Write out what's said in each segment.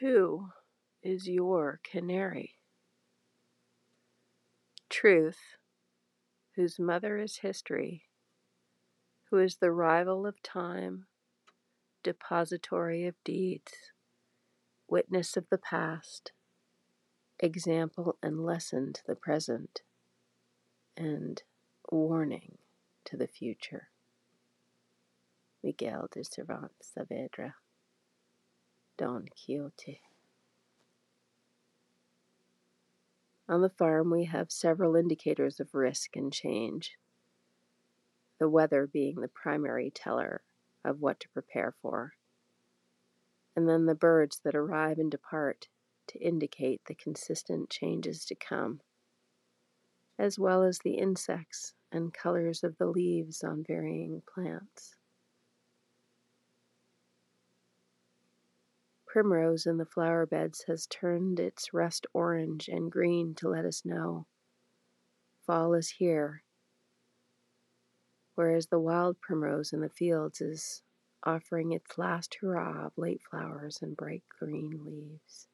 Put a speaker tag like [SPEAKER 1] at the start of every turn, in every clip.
[SPEAKER 1] Who is your canary? Truth, whose mother is history, who is the rival of time, depository of deeds, witness of the past, example and lesson to the present, and warning to the future. Miguel de Cervantes Saavedra, Don Quixote. On the farm, we have several indicators of risk and change, the weather being the primary teller of what to prepare for, and then the birds that arrive and depart to indicate the consistent changes to come, as well as the insects and colors of the leaves on varying plants. Primrose in the flower beds has turned its rust orange and green to let us know fall is here, whereas the wild primrose in the fields is offering its last hurrah of late flowers and bright green leaves.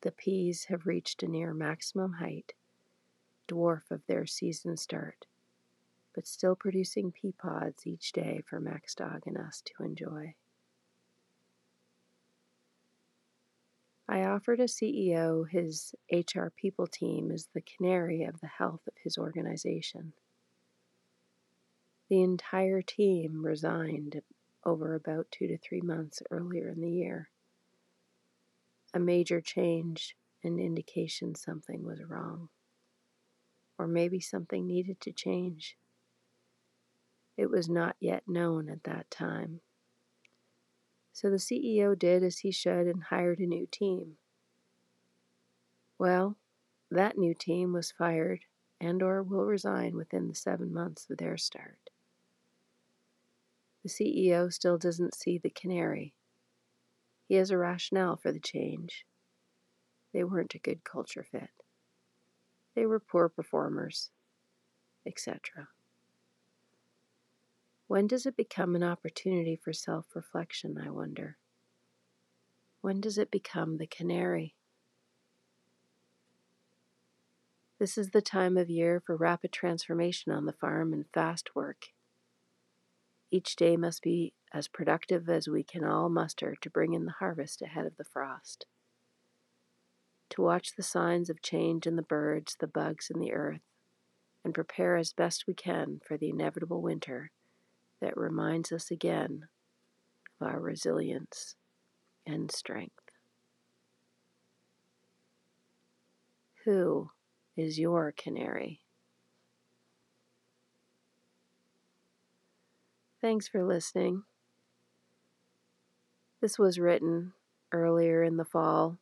[SPEAKER 1] The peas have reached a near maximum height, dwarf of their season start, but still producing pea pods each day for Max Dog and us to enjoy. I offered a CEO his HR people team as the canary of the health of his organization. The entire team resigned over about two to three months earlier in the year. A major change and indication something was wrong. Or maybe something needed to change. It was not yet known at that time. So the CEO did as he should and hired a new team. Well, that new team was fired and or will resign within the 7 months of their start. The CEO still doesn't see the canary. He has a rationale for the change. They weren't a good culture fit. They were poor performers, etc. When does it become an opportunity for self reflection, I wonder? When does it become the canary? This is the time of year for rapid transformation on the farm and fast work. Each day must be as productive as we can all muster to bring in the harvest ahead of the frost. To watch the signs of change in the birds, the bugs, and the earth, and prepare as best we can for the inevitable winter that reminds us again of our resilience and strength. Who is your canary? Thanks for listening. This was written earlier in the fall.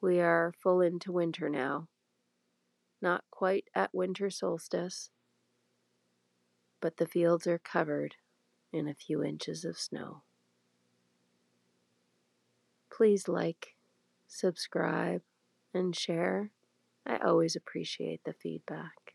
[SPEAKER 1] We are full into winter now. Not quite at winter solstice, but the fields are covered in a few inches of snow. Please like, subscribe, and share. I always appreciate the feedback.